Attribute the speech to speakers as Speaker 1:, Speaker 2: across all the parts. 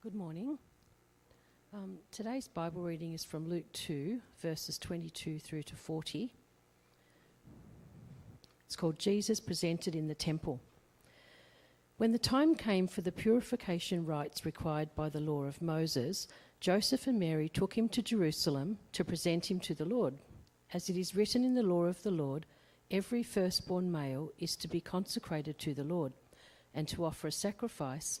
Speaker 1: Good morning. Um, today's Bible reading is from Luke 2, verses 22 through to 40. It's called Jesus Presented in the Temple. When the time came for the purification rites required by the law of Moses, Joseph and Mary took him to Jerusalem to present him to the Lord. As it is written in the law of the Lord, every firstborn male is to be consecrated to the Lord and to offer a sacrifice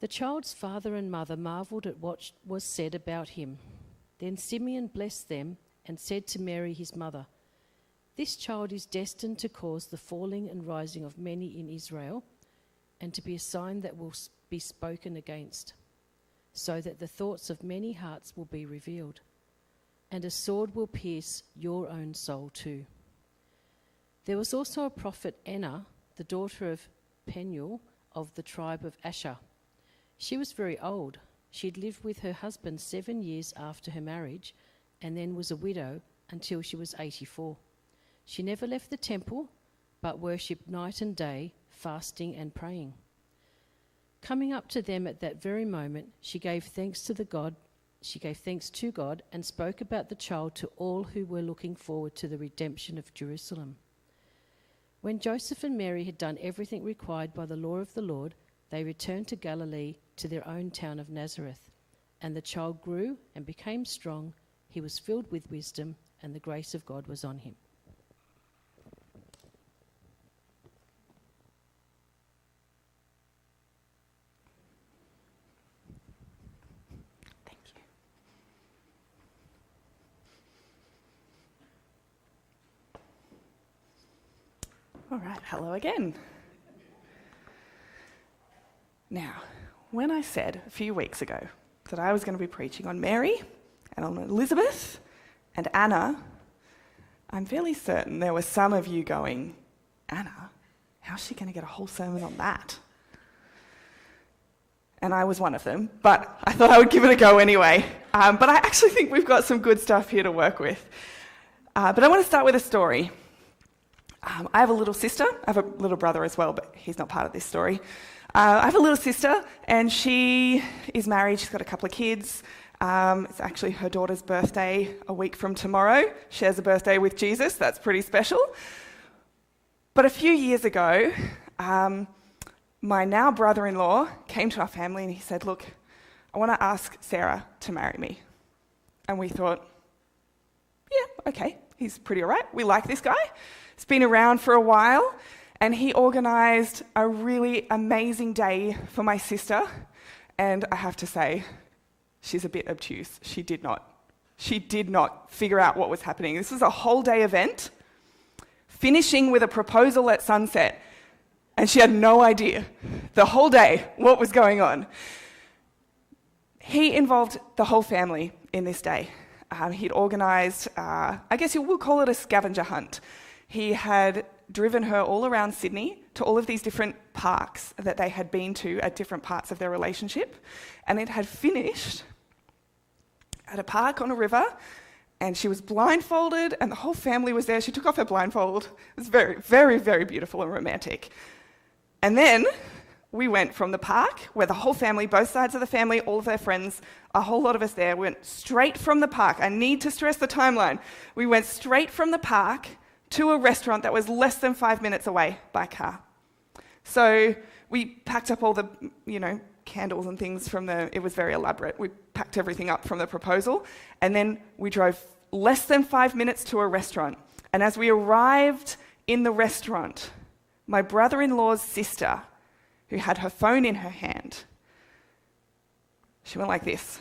Speaker 1: The child's father and mother marveled at what was said about him. Then Simeon blessed them and said to Mary, his mother, This child is destined to cause the falling and rising of many in Israel, and to be a sign that will be spoken against, so that the thoughts of many hearts will be revealed. And a sword will pierce your own soul too. There was also a prophet, Anna, the daughter of Penuel of the tribe of Asher. She was very old. She had lived with her husband seven years after her marriage and then was a widow until she was 84. She never left the temple, but worshipped night and day, fasting and praying. Coming up to them at that very moment, she gave thanks to the God. She gave thanks to God and spoke about the child to all who were looking forward to the redemption of Jerusalem. When Joseph and Mary had done everything required by the law of the Lord, they returned to Galilee to their own town of Nazareth. And the child grew and became strong. He was filled with wisdom, and the grace of God was on him.
Speaker 2: Thank you. All right, hello again. Now, when I said a few weeks ago that I was going to be preaching on Mary and on Elizabeth and Anna, I'm fairly certain there were some of you going, Anna, how's she going to get a whole sermon on that? And I was one of them, but I thought I would give it a go anyway. Um, but I actually think we've got some good stuff here to work with. Uh, but I want to start with a story. Um, I have a little sister. I have a little brother as well, but he's not part of this story. Uh, I have a little sister, and she is married. She's got a couple of kids. Um, it's actually her daughter's birthday a week from tomorrow. Shares a birthday with Jesus. That's pretty special. But a few years ago, um, my now brother in law came to our family and he said, Look, I want to ask Sarah to marry me. And we thought, Yeah, okay, he's pretty all right. We like this guy. He's been around for a while. And he organised a really amazing day for my sister. And I have to say, she's a bit obtuse. She did not. She did not figure out what was happening. This was a whole day event, finishing with a proposal at sunset. And she had no idea the whole day what was going on. He involved the whole family in this day. Um, he'd organised, uh, I guess you will call it a scavenger hunt. He had driven her all around Sydney to all of these different parks that they had been to at different parts of their relationship. And it had finished at a park on a river, and she was blindfolded, and the whole family was there. She took off her blindfold. It was very, very, very beautiful and romantic. And then we went from the park, where the whole family, both sides of the family, all of their friends, a whole lot of us there, went straight from the park. I need to stress the timeline. We went straight from the park to a restaurant that was less than five minutes away by car. So we packed up all the, you know, candles and things from the, it was very elaborate. We packed everything up from the proposal, and then we drove less than five minutes to a restaurant. And as we arrived in the restaurant, my brother in law's sister, who had her phone in her hand, she went like this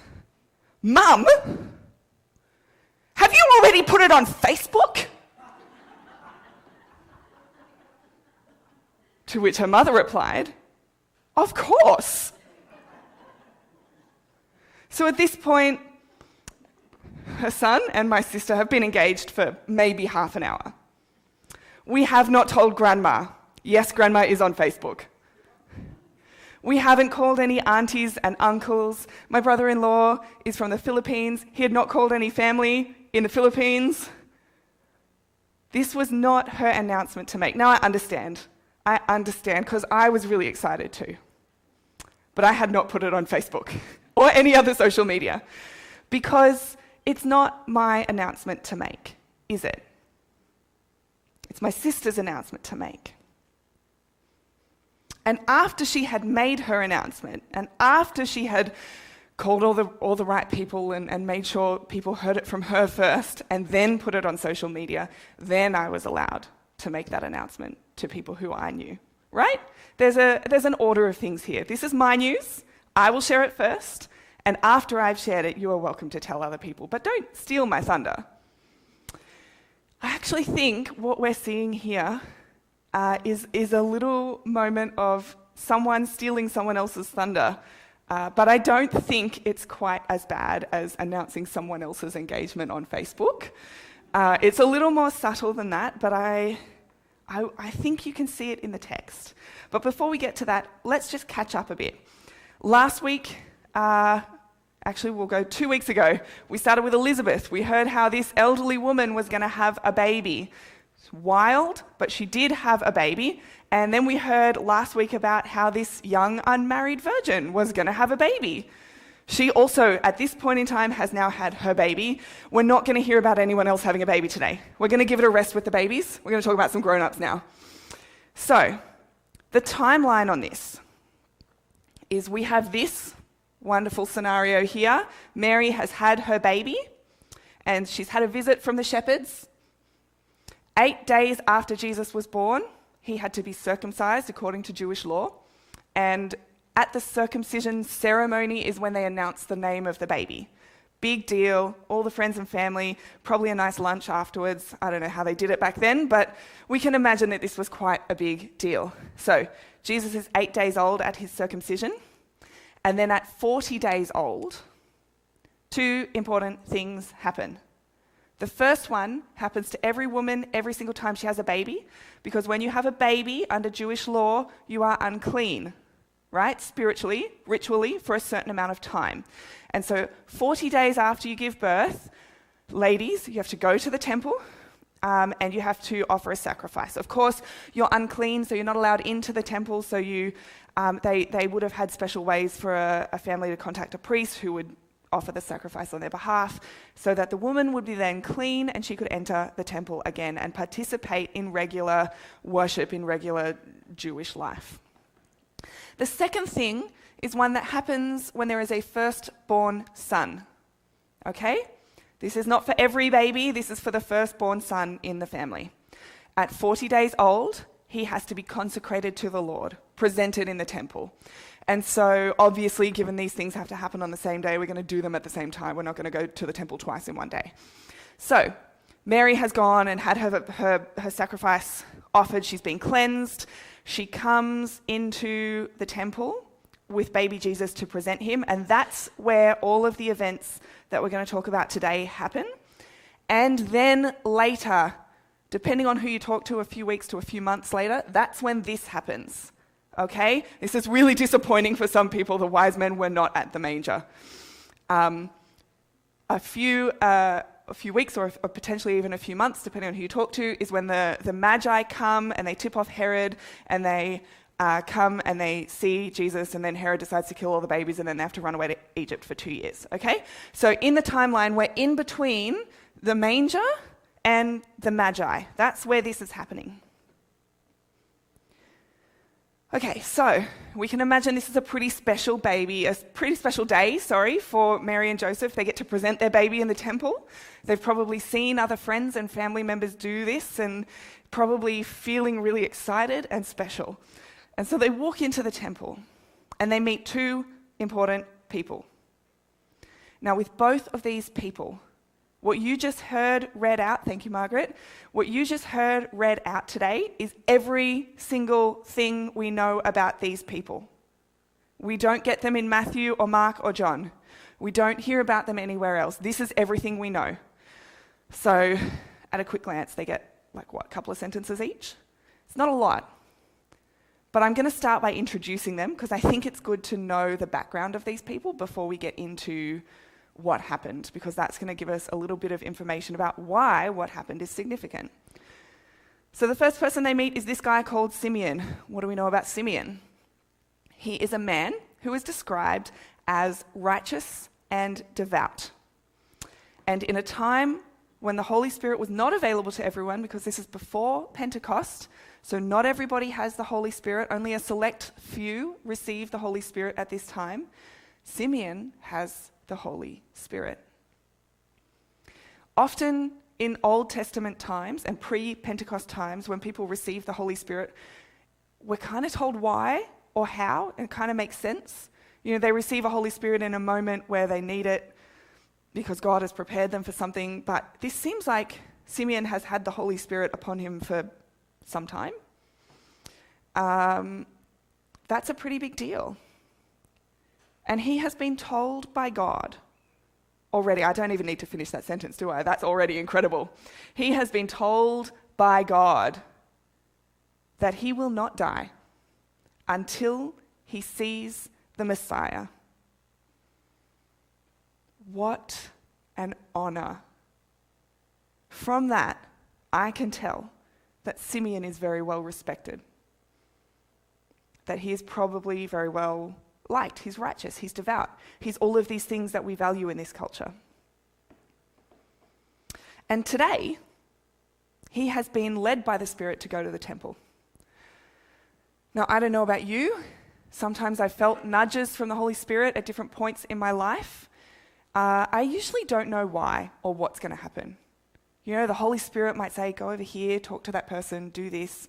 Speaker 2: Mum, have you already put it on Facebook? To which her mother replied, Of course. So at this point, her son and my sister have been engaged for maybe half an hour. We have not told grandma. Yes, grandma is on Facebook. We haven't called any aunties and uncles. My brother in law is from the Philippines. He had not called any family in the Philippines. This was not her announcement to make. Now I understand. I understand because I was really excited too. But I had not put it on Facebook or any other social media because it's not my announcement to make, is it? It's my sister's announcement to make. And after she had made her announcement, and after she had called all the, all the right people and, and made sure people heard it from her first, and then put it on social media, then I was allowed to make that announcement to people who I knew, right? There's, a, there's an order of things here. This is my news. I will share it first. And after I've shared it, you are welcome to tell other people. But don't steal my thunder. I actually think what we're seeing here uh, is, is a little moment of someone stealing someone else's thunder. Uh, but I don't think it's quite as bad as announcing someone else's engagement on Facebook. Uh, it's a little more subtle than that, but I, I, I think you can see it in the text. But before we get to that, let's just catch up a bit. Last week, uh, actually, we'll go two weeks ago, we started with Elizabeth. We heard how this elderly woman was going to have a baby. It's wild, but she did have a baby. And then we heard last week about how this young unmarried virgin was going to have a baby. She also, at this point in time, has now had her baby. We're not going to hear about anyone else having a baby today. We're going to give it a rest with the babies. We're going to talk about some grown ups now. So, the timeline on this is we have this wonderful scenario here. Mary has had her baby, and she's had a visit from the shepherds. Eight days after Jesus was born, he had to be circumcised according to Jewish law. And at the circumcision ceremony is when they announce the name of the baby. Big deal, all the friends and family, probably a nice lunch afterwards. I don't know how they did it back then, but we can imagine that this was quite a big deal. So, Jesus is eight days old at his circumcision, and then at 40 days old, two important things happen. The first one happens to every woman every single time she has a baby, because when you have a baby under Jewish law, you are unclean right? Spiritually, ritually, for a certain amount of time. And so, 40 days after you give birth, ladies, you have to go to the temple um, and you have to offer a sacrifice. Of course, you're unclean, so you're not allowed into the temple. So you, um, they, they would have had special ways for a, a, family to contact a priest who would offer the sacrifice on their behalf, so that the woman would be then clean and she could enter the temple again and participate in regular worship, in regular Jewish life. The second thing is one that happens when there is a firstborn son. Okay? This is not for every baby, this is for the firstborn son in the family. At 40 days old, he has to be consecrated to the Lord, presented in the temple. And so, obviously, given these things have to happen on the same day, we're going to do them at the same time. We're not going to go to the temple twice in one day. So, Mary has gone and had her, her, her sacrifice offered. She's been cleansed. She comes into the temple with baby Jesus to present him, and that's where all of the events that we're going to talk about today happen. And then later, depending on who you talk to, a few weeks to a few months later, that's when this happens. Okay? This is really disappointing for some people. The wise men were not at the manger. Um, a few. Uh, a few weeks or, or, potentially even a few months, depending on who you talk to, is when the, the Magi come and they tip off Herod and they uh, come and they see Jesus, and then Herod decides to kill all the babies, and then they have to run away to Egypt for two years. Okay? So in the timeline, we're in between the manger and the Magi. That's where this is happening. Okay, so we can imagine this is a pretty special baby, a pretty special day, sorry, for Mary and Joseph. They get to present their baby in the temple. They've probably seen other friends and family members do this and probably feeling really excited and special. And so they walk into the temple and they meet two important people. Now, with both of these people, what you just heard read out, thank you, Margaret. What you just heard read out today is every single thing we know about these people. We don't get them in Matthew or Mark or John. We don't hear about them anywhere else. This is everything we know. So, at a quick glance, they get like what, a couple of sentences each? It's not a lot. But I'm going to start by introducing them because I think it's good to know the background of these people before we get into what happened, because that's going to give us a little bit of information about why what happened is significant. So, the first person they meet is this guy called Simeon. What do we know about Simeon? He is a man who is described as righteous and devout. And in a time when the Holy Spirit was not available to everyone, because this is before Pentecost, so not everybody has the Holy Spirit, only a select few receive the Holy Spirit at this time. Simeon has the Holy Spirit. Often in Old Testament times and pre Pentecost times, when people receive the Holy Spirit, we're kind of told why or how, and kind of makes sense. You know, they receive a Holy Spirit in a moment where they need it because God has prepared them for something, but this seems like Simeon has had the Holy Spirit upon him for some time. Um, that's a pretty big deal. And he has been told by God already, I don't even need to finish that sentence, do I? That's already incredible. He has been told by God that he will not die until he sees the Messiah. What an honor. From that, I can tell that Simeon is very well respected, that he is probably very well liked, he's righteous, he's devout, he's all of these things that we value in this culture. And today, he has been led by the Spirit to go to the temple. Now, I don't know about you. Sometimes I've felt nudges from the Holy Spirit at different points in my life. Uh, I usually don't know why or what's going to happen. You know, the Holy Spirit might say, go over here, talk to that person, do this.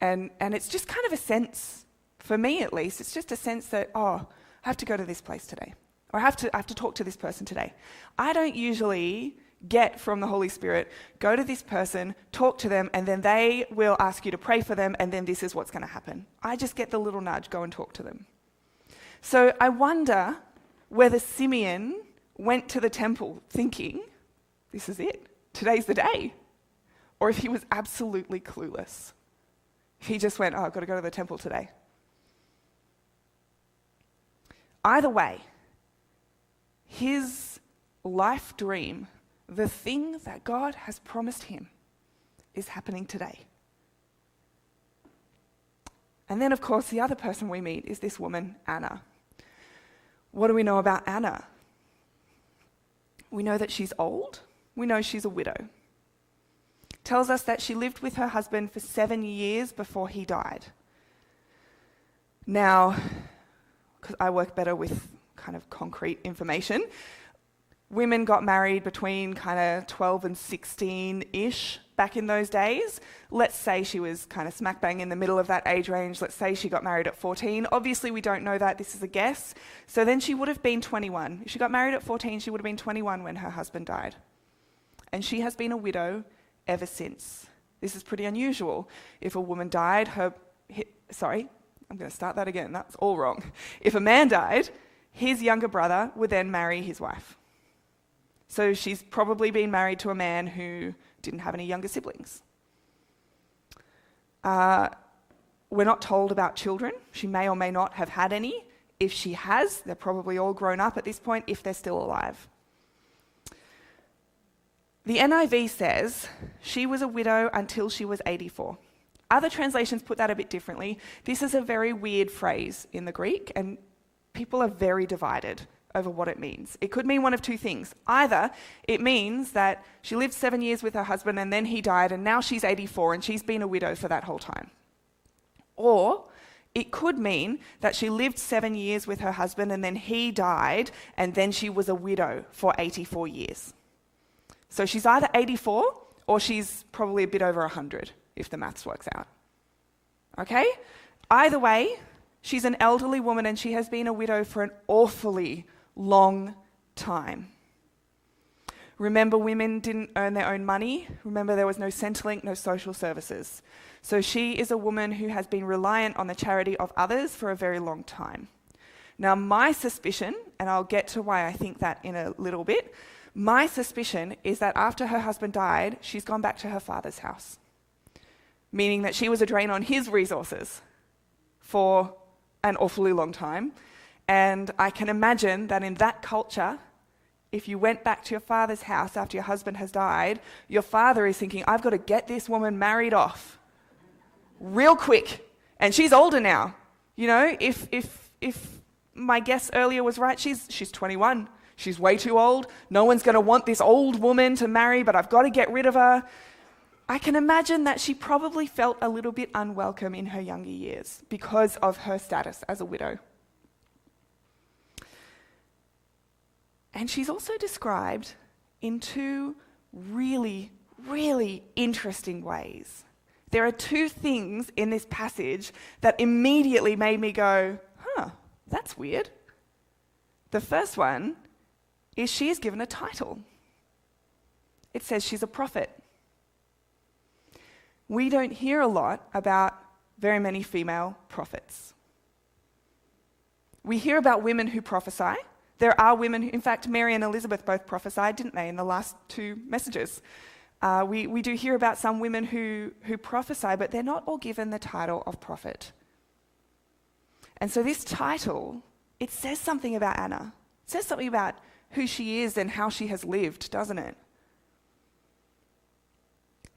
Speaker 2: And, and it's just kind of a sense for me at least, it's just a sense that, oh, I have to go to this place today, or I have to, I have to talk to this person today. I don't usually get from the Holy Spirit, go to this person, talk to them, and then they will ask you to pray for them, and then this is what's going to happen. I just get the little nudge, go and talk to them. So I wonder whether Simeon went to the temple thinking, this is it, today's the day, or if he was absolutely clueless. If he just went, oh, I've got to go to the temple today. Either way, his life dream, the thing that God has promised him, is happening today. And then, of course, the other person we meet is this woman, Anna. What do we know about Anna? We know that she's old. We know she's a widow. Tells us that she lived with her husband for seven years before he died. Now, because I work better with kind of concrete information. Women got married between kind of 12 and 16 ish back in those days. Let's say she was kind of smack bang in the middle of that age range. Let's say she got married at 14. Obviously, we don't know that. This is a guess. So then she would have been 21. If she got married at 14, she would have been 21 when her husband died. And she has been a widow ever since. This is pretty unusual. If a woman died, her, sorry, I'm going to start that again. That's all wrong. If a man died, his younger brother would then marry his wife. So she's probably been married to a man who didn't have any younger siblings. Uh, we're not told about children. She may or may not have had any. If she has, they're probably all grown up at this point if they're still alive. The NIV says she was a widow until she was 84. Other translations put that a bit differently. This is a very weird phrase in the Greek, and people are very divided over what it means. It could mean one of two things. Either it means that she lived seven years with her husband and then he died, and now she's 84 and she's been a widow for that whole time. Or It could mean that she lived seven years with her husband and then he died, and then she was a widow for 84 years. So she's either 84 or she's probably a bit over 100, if the maths works out. Okay? Either way, she's an elderly woman and she has been a widow for an awfully long time. Remember, women didn't earn their own money. Remember, there was no Centrelink, no social services. So she is a woman who has been reliant on the charity of others for a very long time. Now, my suspicion, and I'll get to why I think that in a little bit, my suspicion is that after her husband died, she's gone back to her father's house, meaning that she was a drain on his resources for an awfully long time. And I can imagine that in that culture, if you went back to your father's house after your husband has died, your father is thinking, I've got to get this woman married off real quick. And she's older now. You know, if, if, if my guess earlier was right, she's, she's 21. She's way too old. No one's going to want this old woman to marry, but I've got to get rid of her. I can imagine that she probably felt a little bit unwelcome in her younger years because of her status as a widow. And she's also described in two really, really interesting ways. There are two things in this passage that immediately made me go, huh, that's weird. The first one is she is given a title. It says she's a prophet. We don't hear a lot about very many female prophets. We hear about women who prophesy, there are women, who, in fact, Mary and Elizabeth both prophesied, didn't they, in the last two messages? Uh, we, we do hear about some women who, who prophesy, but they're not all given the title of prophet. And so this title, it says something about Anna. It says something about who she is and how she has lived, doesn't it?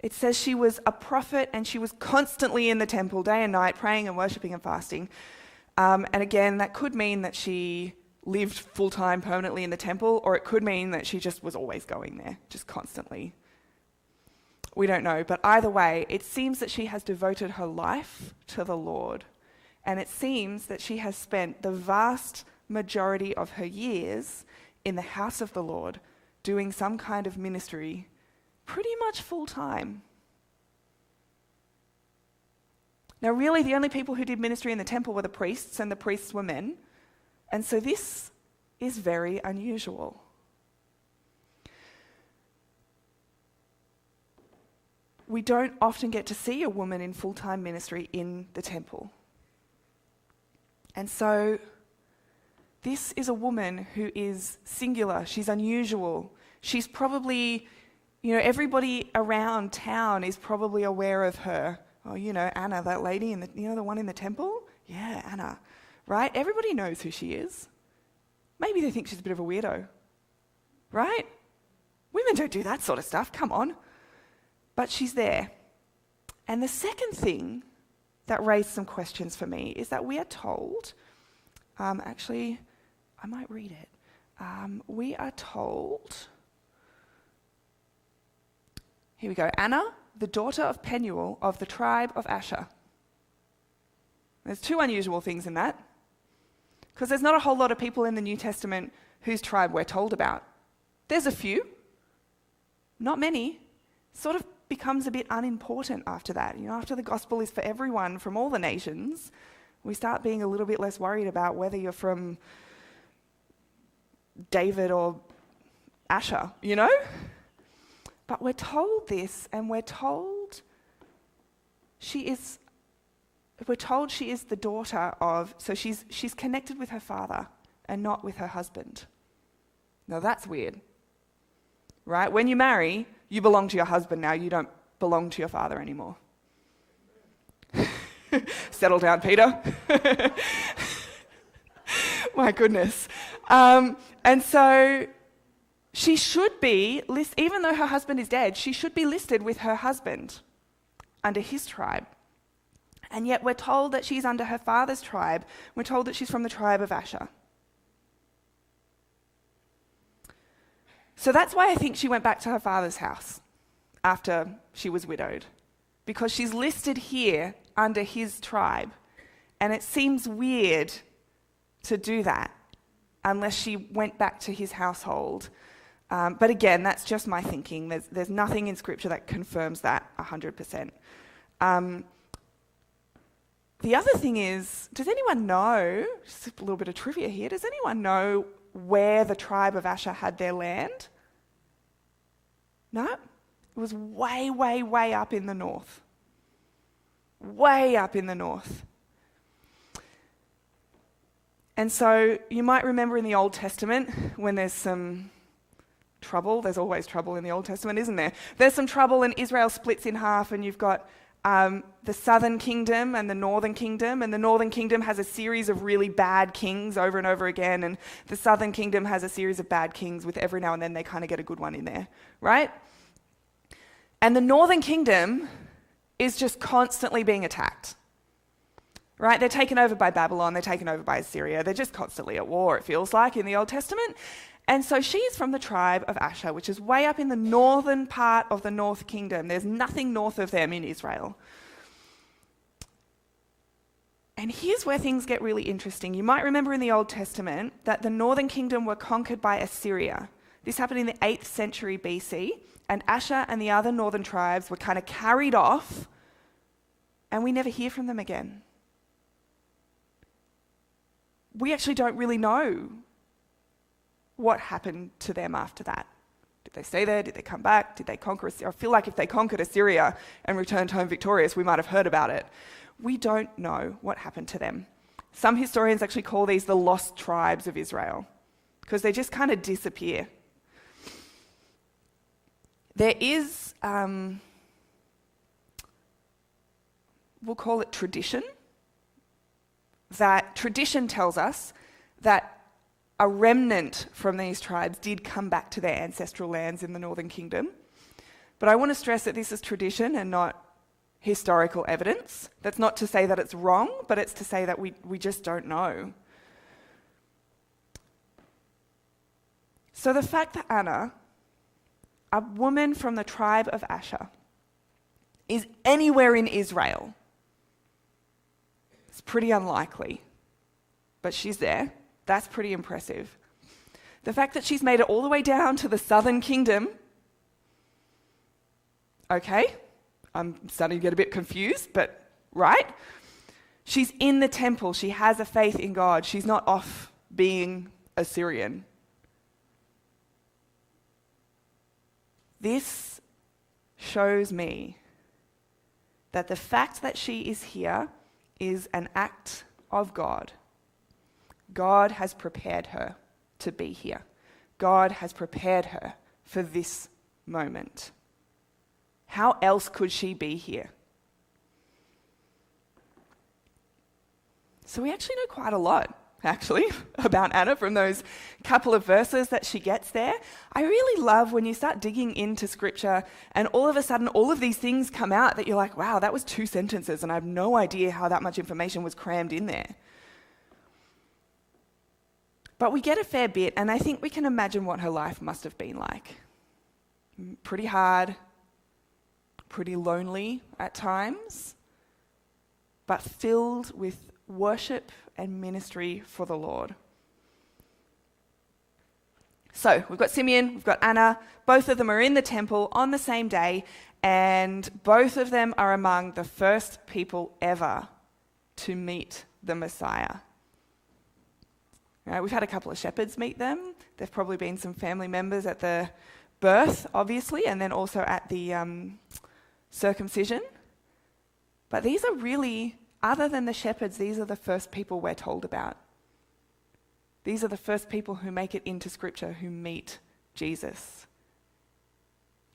Speaker 2: It says she was a prophet and she was constantly in the temple day and night, praying and worshipping and fasting. Um, and again, that could mean that she lived full time permanently in the temple, or it could mean that she just was always going there, just constantly. We don't know, but either way, it seems that she has devoted her life to the Lord, and it seems that she has spent the vast majority of her years in the house of the Lord doing some kind of ministry pretty much full time. Now, really, the only people who did ministry in the temple were the priests, and the priests were men. And so this is very unusual. We don't often get to see a woman in full time ministry in the temple. And so this is a woman who is singular, she's unusual. She's probably, you know, everybody around town is probably aware of her. Oh, you know, Anna, that lady in the, you know, the one in the temple? Yeah, Anna right? Everybody knows who she is. Maybe they think she's a bit of a weirdo, right? Women don't do that sort of stuff, come on. But she's there. And the second thing that raised some questions for me is that we are told, um, actually, I might read it. Um, we are told, here we go Anna, the daughter of Penuel of the tribe of Asher. There's two unusual things in that. Because there's not a whole lot of people in the New Testament whose tribe we're told about. There's a few, not many. Sort of becomes a bit unimportant after that. You know, after the gospel is for everyone from all the nations, we start being a little bit less worried about whether you're from David or Asher, you know? But we're told this, and we're told she is we're told she is the daughter of, so she's, she's connected with her father and not with her husband. Now that's weird, right? When you marry, you belong to your husband now, you don't belong to your father anymore. Settle down, Peter. My goodness. Um, and so she should be, list, even though her husband is dead, she should be listed with her husband under his tribe. And yet we're told that she's under her father's tribe. We're told that she's from the tribe of Asher. So that's why I think she went back to her father's house after she was widowed, because she's listed here under his tribe. And it seems weird to do that unless she went back to his household. Um, but again, that's just my thinking. There's, there's nothing in Scripture that confirms that 100%. Um, the other thing is, does anyone know, just a little bit of trivia here, does anyone know where the tribe of Asher had their land? No? It was way, way, way up in the north. Way up in the north. And so you might remember in the Old Testament when there's some trouble, there's always trouble in the Old Testament, isn't there? There's some trouble and Israel splits in half, and you've got um, the southern kingdom and the northern kingdom. And the northern kingdom has a series of really bad kings over and over again. And the southern kingdom has a series of bad kings with every now and then they kind of get a good one in there, right? And the northern kingdom is just constantly being attacked. Right? They're taken over by Babylon, they're taken over by Assyria, they're just constantly at war, it feels like, in the Old Testament. And so she's from the tribe of Asher, which is way up in the northern part of the north kingdom. There's nothing north of them in Israel. And here's where things get really interesting. You might remember in the Old Testament that the northern kingdom were conquered by Assyria. This happened in the 8th century BC, and Asher and the other northern tribes were kind of carried off, and we never hear from them again. We actually don't really know what happened to them after that. Did they stay there? Did they come back? Did they conquer Assyria? I feel like if they conquered Assyria and returned home victorious, we might have heard about it. We don't know what happened to them. Some historians actually call these the lost tribes of Israel because they just kind of disappear. There is, um, we'll call it tradition, that tradition tells us that a remnant from these tribes did come back to their ancestral lands in the Northern Kingdom. But I want to stress that this is tradition and not historical evidence. That's not to say that it's wrong, but it's to say that we, we just don't know. So the fact that Anna, a woman from the tribe of Asher, is anywhere in Israel, it's pretty unlikely. But she's there. That's pretty impressive. The fact that she's made it all the way down to the southern kingdom, okay, I'm starting to get a bit confused, but right? She's in the temple. She has a faith in God. She's not off being Assyrian. This shows me that the fact that she is here is an act of God. God has prepared her to be here. God has prepared her for this moment. How else could she be here? So, we actually know quite a lot, actually, about Anna from those couple of verses that she gets there. I really love when you start digging into scripture and all of a sudden all of these things come out that you're like, wow, that was two sentences, and I have no idea how that much information was crammed in there. But we get a fair bit, and I think we can imagine what her life must have been like. Pretty hard, pretty lonely at times, but filled with worship and ministry for the Lord. So we've got Simeon, we've got Anna. Both of them are in the temple on the same day, and both of them are among the first people ever to meet the Messiah. Right, we've had a couple of shepherds meet them. There've probably been some family members at the birth, obviously, and then also at the um, circumcision. But these are really, other than the shepherds, these are the first people we're told about. These are the first people who make it into Scripture who meet Jesus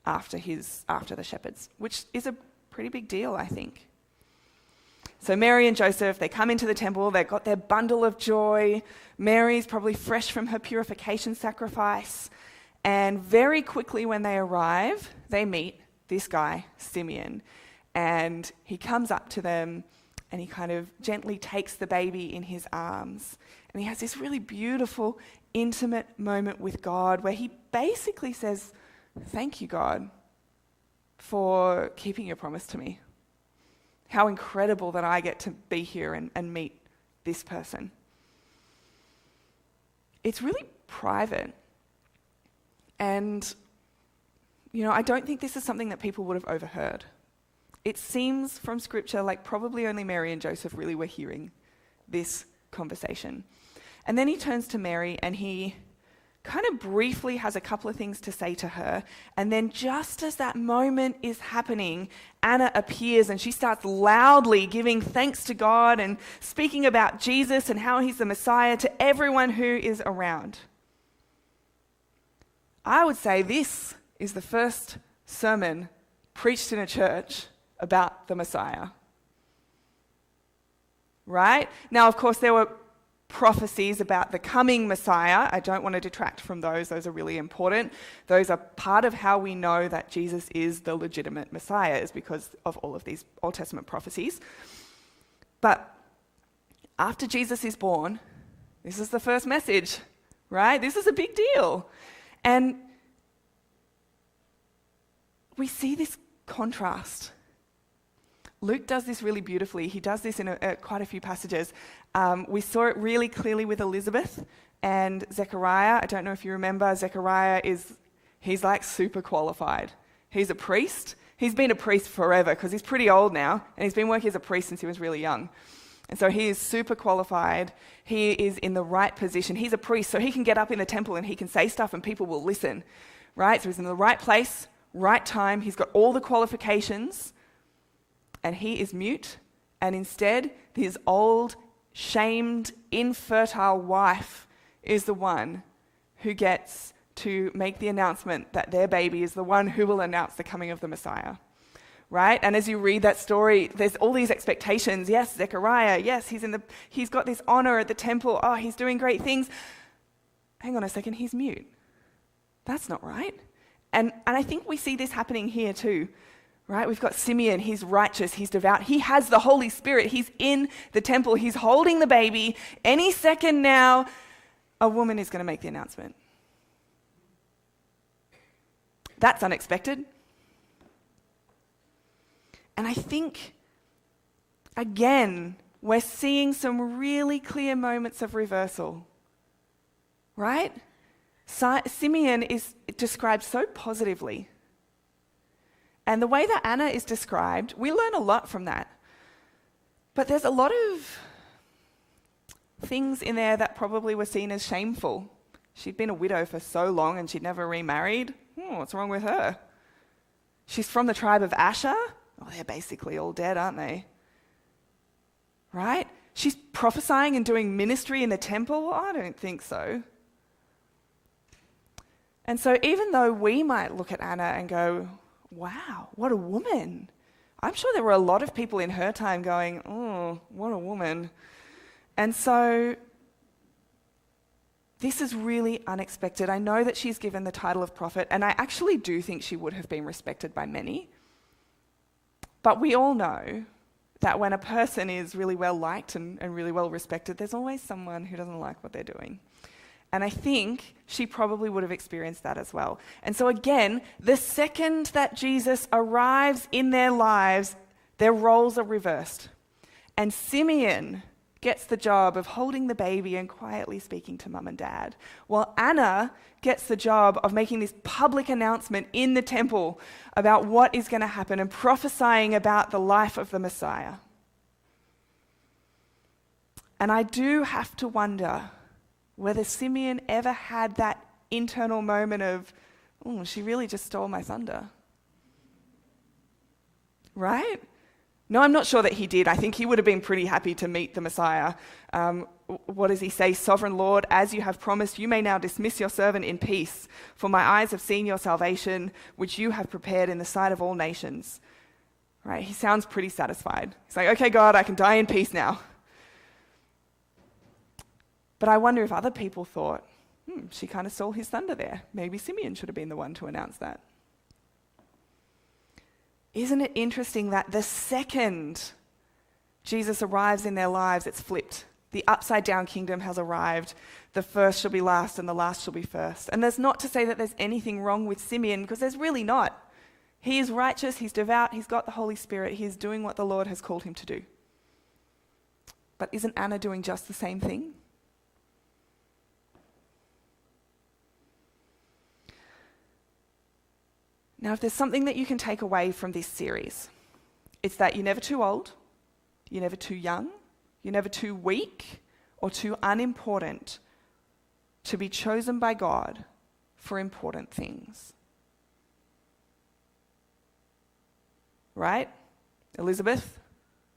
Speaker 2: after, his, after the shepherds, which is a pretty big deal, I think. So Mary and Joseph, they come into the temple, they've got their bundle of joy. Mary's probably fresh from her purification sacrifice. And very quickly, when they arrive, they meet this guy, Simeon. And he comes up to them and he kind of gently takes the baby in his arms. And he has this really beautiful, intimate moment with God where he basically says, Thank you, God, for keeping your promise to me. How incredible that I get to be here and, and meet this person. It's really private. And, you know, I don't think this is something that people would have overheard. It seems from scripture like probably only Mary and Joseph really were hearing this conversation. And then he turns to Mary and he kind of briefly has a couple of things to say to her. And then, just as that moment is happening, Anna appears and she starts loudly giving thanks to God and speaking about Jesus and how he's the Messiah to everyone who is around. I would say this is the first sermon preached in a church about the Messiah. Right? Now, of course, there were prophecies about the coming Messiah. I don't want to detract from those, those are really important. Those are part of how we know that Jesus is the legitimate Messiah, is because of all of these Old Testament prophecies. But after Jesus is born, this is the first message, right? This is a big deal. And we see this contrast Luke does this really beautifully. He does this in a, a, quite a few passages. Um, we saw it really clearly with Elizabeth and Zechariah. I don't know if you remember, Zechariah is, he's like super qualified. He's a priest. He's been a priest forever because he's pretty old now, and he's been working as a priest since he was really young. And so he is super qualified. He is in the right position. He's a priest, so he can get up in the temple and he can say stuff and people will listen, right? So he's in the right place, right time. He's got all the qualifications and he is mute, and instead, his old, shamed, infertile wife is the one who gets to make the announcement that their baby is the one who will announce the coming of the Messiah. Right? And as you read that story, there's all these expectations. Yes, Zechariah, yes, he's in the he's got this honor at the temple. Oh, he's doing great things. Hang on a second, he's mute. That's not right. And and I think we see this happening here too right? We've got Simeon, he's righteous, he's devout, he has the Holy Spirit, he's in the temple, he's holding the baby. Any second now, a woman is going to make the announcement. That's unexpected. And I think, again, we're seeing some really clear moments of reversal, right? Simeon is described so positively and the way that Anna is described, we learn a lot from that. But there's a lot of things in there that probably were seen as shameful. She'd been a widow for so long and she'd never remarried. Hmm, what's wrong with her? She's from the tribe of Asher. Oh, they're basically all dead, aren't they? Right? She's prophesying and doing ministry in the temple. I don't think so. And so, even though we might look at Anna and go, wow, what a woman. I'm sure there were a lot of people in her time going, oh, what a woman. And so this is really unexpected. I know that she's given the title of prophet, and I actually do think she would have been respected by many. But we all know that when a person is really well liked and, and really well respected, there's always someone who doesn't like what they're doing. And I think she probably would have experienced that as well. And so, again, the second that Jesus arrives in their lives, their roles are reversed. And Simeon gets the job of holding the baby and quietly speaking to mum and dad, while Anna gets the job of making this public announcement in the temple about what is going to happen and prophesying about the life of the Messiah. And I do have to wonder whether Simeon ever had that internal moment of, oh, she really just stole my thunder. Right? No, I'm not sure that he did. I think he would have been pretty happy to meet the Messiah. Um, what does he say? Sovereign Lord, as you have promised, you may now dismiss your servant in peace, for my eyes have seen your salvation, which you have prepared in the sight of all nations. Right? He sounds pretty satisfied. He's like, okay, God, I can die in peace now. But I wonder if other people thought, hmm, she kind of stole his thunder there. Maybe Simeon should have been the one to announce that. Isn't it interesting that the second Jesus arrives in their lives, it's flipped? The upside down kingdom has arrived. The first shall be last, and the last shall be first. And there's not to say that there's anything wrong with Simeon, because there's really not. He is righteous, he's devout, he's got the Holy Spirit, he is doing what the Lord has called him to do. But isn't Anna doing just the same thing? Now, if there's something that you can take away from this series, it's that you're never too old, you're never too young, you're never too weak or too unimportant to be chosen by God for important things. Right? Elizabeth,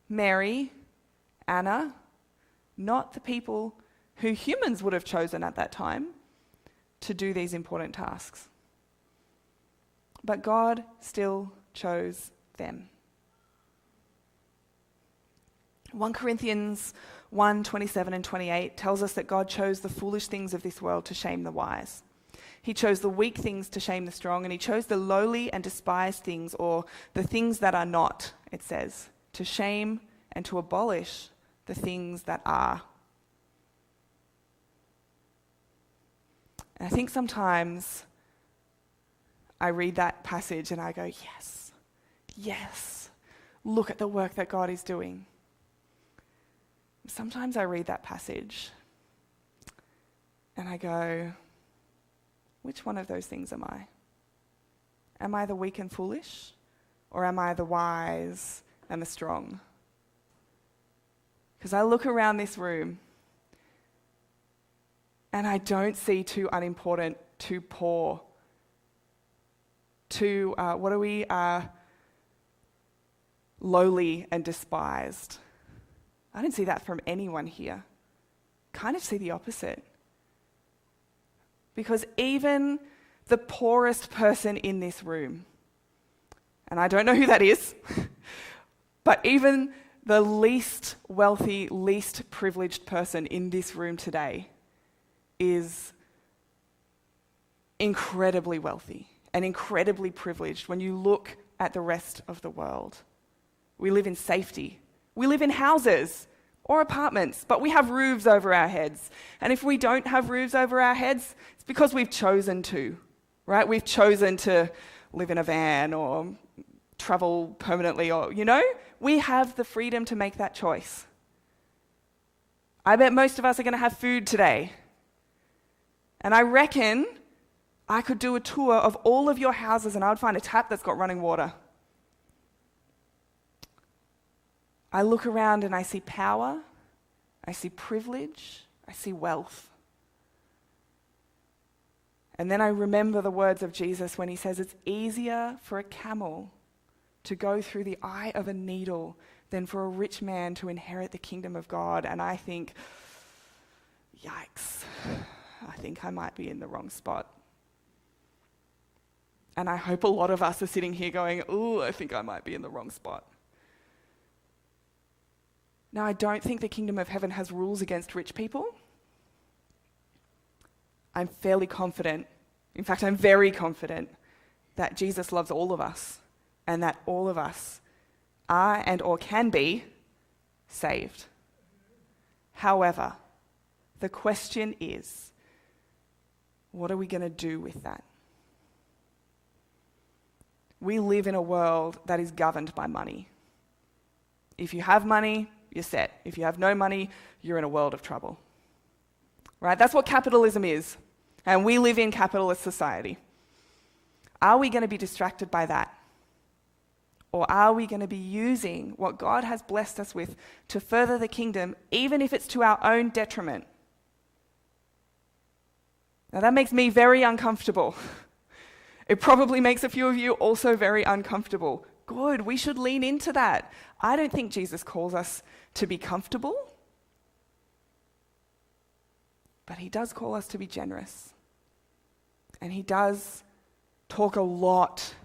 Speaker 2: Mary, Anna, not the people who humans would have chosen at that time to do these important tasks. But God still chose them. 1 Corinthians 1 27 and 28 tells us that God chose the foolish things of this world to shame the wise. He chose the weak things to shame the strong, and he chose the lowly and despised things, or the things that are not, it says, to shame and to abolish the things that are. And I think sometimes I read that passage and I go, yes, yes, look at the work that God is doing. Sometimes I read that passage and I go, which one of those things am I? Am I the weak and foolish? Or am I the wise and the strong? Because I look around this room and I don't see too unimportant, too poor, too, uh, what are we, uh, lowly and despised. I don't see that from anyone here. Kind of see the opposite. Because even the poorest person in this room, and I don't know who that is, but even the least wealthy, least privileged person in this room today is incredibly wealthy and incredibly privileged when you look at the rest of the world. We live in safety. We live in houses or apartments, but we have roofs over our heads. And if we don't have roofs over our heads, it's because we've chosen to, right? We've chosen to live in a van or travel permanently, or, you know, we have the freedom to make that choice. I bet most of us are going to have food today. And I reckon I could do a tour of all of your houses and I would find a tap that's got running water. I look around and I see power, I see privilege, I see wealth. And then I remember the words of Jesus when he says, It's easier for a camel to go through the eye of a needle than for a rich man to inherit the kingdom of God. And I think, yikes, I think I might be in the wrong spot. And I hope a lot of us are sitting here going, oh, I think I might be in the wrong spot. Now, I don't think the kingdom of heaven has rules against rich people. I'm fairly confident, in fact, I'm very confident that Jesus loves all of us and that all of us are and or can be saved. However, the question is what are we going to do with that? We live in a world that is governed by money. If you have money, you're set. If you have no money, you're in a world of trouble. Right? That's what capitalism is. And we live in capitalist society. Are we going to be distracted by that? Or are we going to be using what God has blessed us with to further the kingdom, even if it's to our own detriment? Now, that makes me very uncomfortable. It probably makes a few of you also very uncomfortable. Good, we should lean into that. I don't think Jesus calls us to be comfortable, but he does call us to be generous. And he does talk a lot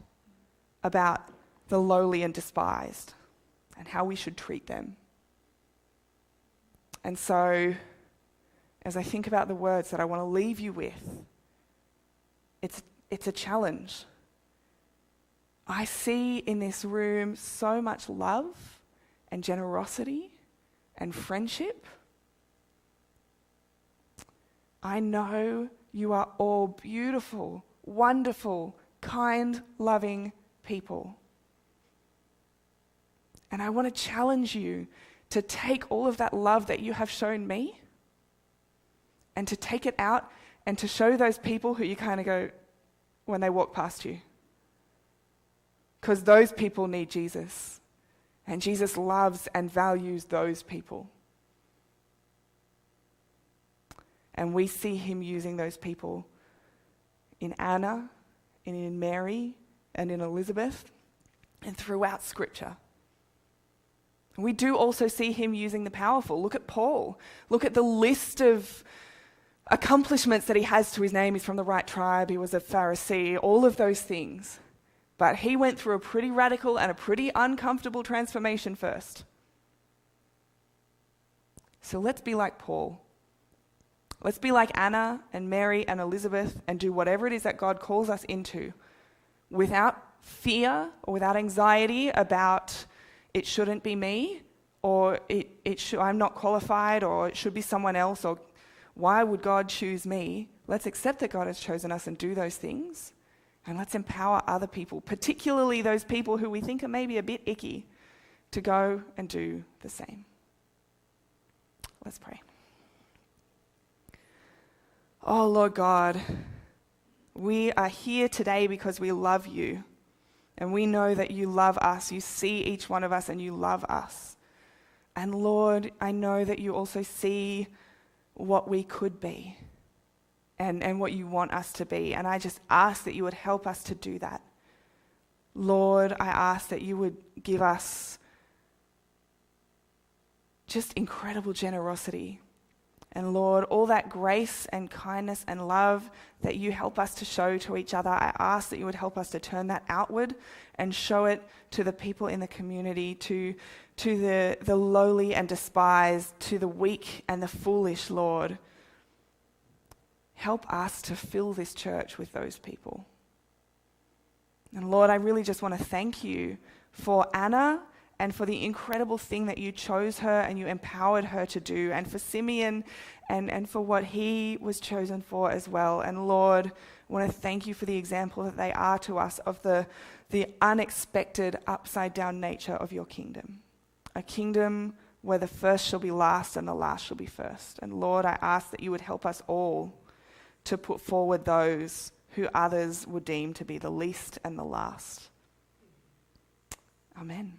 Speaker 2: about the lowly and despised and how we should treat them. And so, as I think about the words that I want to leave you with, it's, it's a challenge. I see in this room so much love and generosity and friendship. I know you are all beautiful, wonderful, kind, loving people. And I want to challenge you to take all of that love that you have shown me and to take it out and to show those people who you kind of go when they walk past you. Because those people need Jesus. And Jesus loves and values those people. And we see him using those people in Anna, and in Mary, and in Elizabeth, and throughout Scripture. We do also see him using the powerful. Look at Paul. Look at the list of accomplishments that he has to his name. He's from the right tribe, he was a Pharisee, all of those things. But he went through a pretty radical and a pretty uncomfortable transformation first. So let's be like Paul. Let's be like Anna and Mary and Elizabeth and do whatever it is that God calls us into without fear or without anxiety about it shouldn't be me or it, it sh- I'm not qualified or it should be someone else or why would God choose me? Let's accept that God has chosen us and do those things. And let's empower other people, particularly those people who we think are maybe a bit icky, to go and do the same. Let's pray. Oh, Lord God, we are here today because we love you. And we know that you love us. You see each one of us and you love us. And Lord, I know that you also see what we could be and, and what you want us to be. And I just ask that you would help us to do that. Lord, I ask that you would give us just incredible generosity. And Lord, all that grace and kindness and love that you help us to show to each other, I ask that you would help us to turn that outward and show it to the people in the community, to, to the, the lowly and despised, to the weak and the foolish, Lord. Help us to fill this church with those people. And Lord, I really just want to thank you for Anna and for the incredible thing that you chose her and you empowered her to do, and for Simeon and, and for what he was chosen for as well. And Lord, I want to thank you for the example that they are to us of the, the unexpected, upside down nature of your kingdom. A kingdom where the first shall be last and the last shall be first. And Lord, I ask that you would help us all to put forward those who others would deem to be the least and the last. Amen.